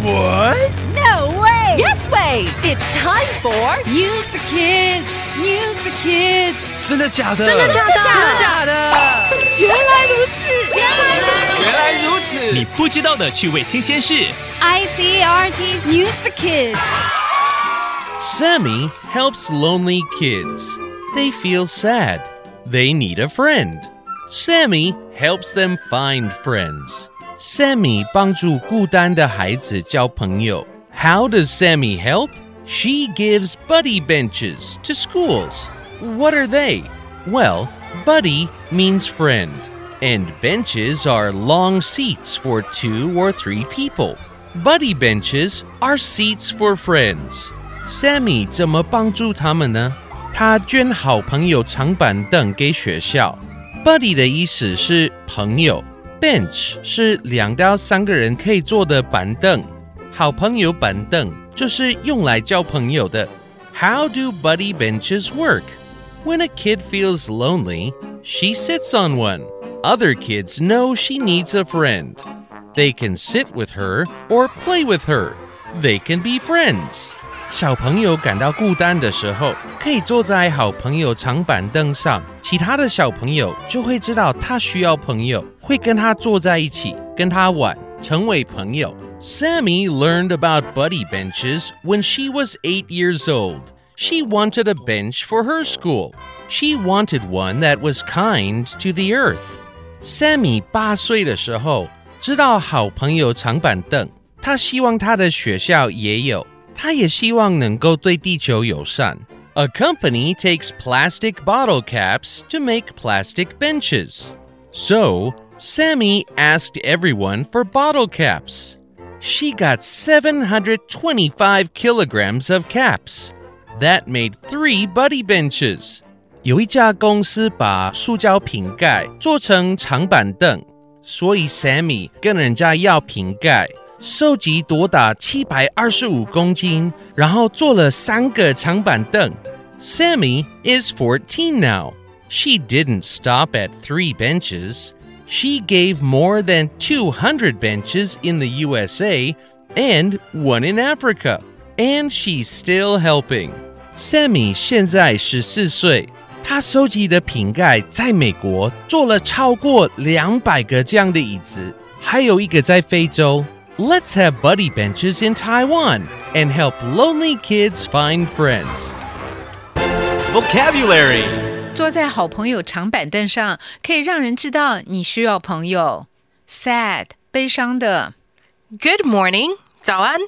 What? No way! Yes way! It's time for News for Kids! News for Kids！真的假的？真的假的？真的假的？原来如此！原来原来如此！你不知道的趣味新鲜事。ICRT's News for Kids. Sammie helps lonely kids. They feel sad. They need a friend. Sammie helps them find friends. Sammie 帮助孤单的孩子交朋友。How does Sammie help? She gives buddy benches to schools. What are they? Well, buddy means friend, and benches are long seats for two or three people. Buddy benches are seats for friends. Sammie 怎么帮助他们呢？他捐好朋友长板凳给学校。Buddy 的意思是朋友。，bench 是两到三个人可以坐的板凳，好朋友板凳就是用来交朋友的。How do buddy benches work? When a kid feels lonely, she sits on one. Other kids know she needs a friend. They can sit with her or play with her. They can be friends. 小朋友感到孤单的时候，可以坐在好朋友长板凳上，其他的小朋友就会知道他需要朋友，会跟他坐在一起，跟他玩，成为朋友。Sammy learned about buddy benches when she was eight years old. She wanted a bench for her school. She wanted one that was kind to the earth. Sammy 八岁的时候知道好朋友长板凳，他希望他的学校也有。他也希望能够对地球友善。A company takes plastic bottle caps to make plastic benches. So, Sammie asked everyone for bottle caps. She got 725 kilograms of caps. That made three buddy benches. 有一家公司把塑胶瓶盖做成长板凳，所以 Sammie 跟人家要瓶盖，收集多达七百二十五公斤，然后做了三个长板凳。Sammy is fourteen now. She didn't stop at three benches. She gave more than two hundred benches in the USA and one in Africa. And she's still helping. Sammy 现在十四岁，她收集的瓶盖在美国做了超过两百个这样的椅子，还有一个在非洲。Let's have buddy benches in Taiwan and help lonely kids find friends. Vocabulary. 坐在好朋友长板凳上，可以让人知道你需要朋友。Sad，悲伤的。 Good morning，早安。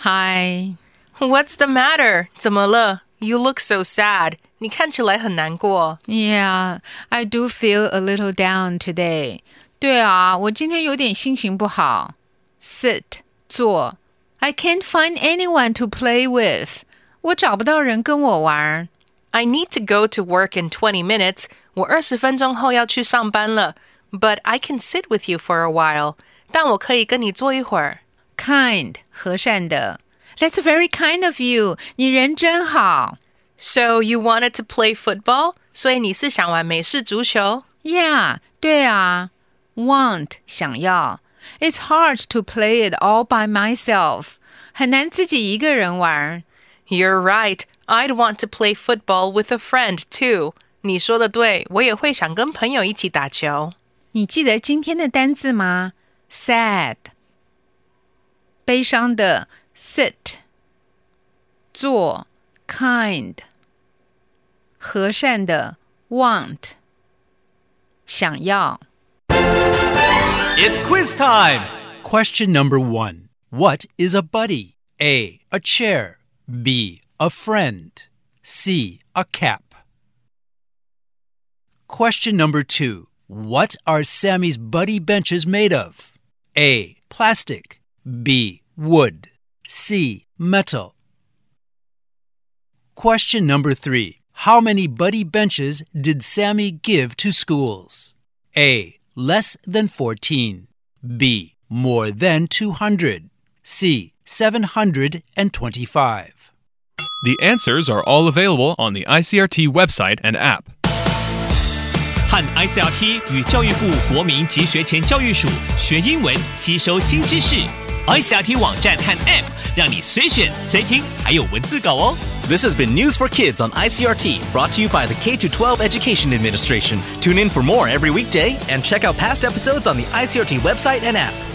Hi， What's the matter？怎么了？You look so sad。你看起来很难过。 Yeah, I do feel a little down today. 对啊，我今天有点心情不好。 Sit 坐，I can't find anyone to play with. 我找不到人跟我玩。 I need to go to work in twenty minutes。我二十分钟后要去上班了。But I can sit with you for a while。但我可以跟你坐一会儿。 Kind 和善的。That's very kind of you. 你人真好。 So you wanted to play football？所以你是想玩美式足球 Yeah，对啊。Want 想要。 It's hard to play it all by myself. 很难自己一个人玩。 ？You're right。I'd want to play football with a friend too。你说的对，我也会想跟朋友一起打球。你记得今天的单字吗？Sad，悲伤的；sit，坐；kind，和善的；want，想要。 It's quiz time. Question number one What is a buddy? A. A chair. B. A friend. C. A cap. Question number two What are Sammie's buddy benches made of? A. Plastic. B. Wood. C. Metal. Question number three How many buddy benches did Sammie give to schools? A Less than 14. B. More than 200. C. 725. The answers are all available on the ICRT website and app. 和 ICRT 与教育部国民及学前教育署学英文，吸收新知识。 iCRT 网站和 App，让你随选随听，还有文字稿哦。 This has been News for Kids on ICRT, brought to you by the K 12 Education Administration. Tune in for more every weekday and check out past episodes on the ICRT website and app.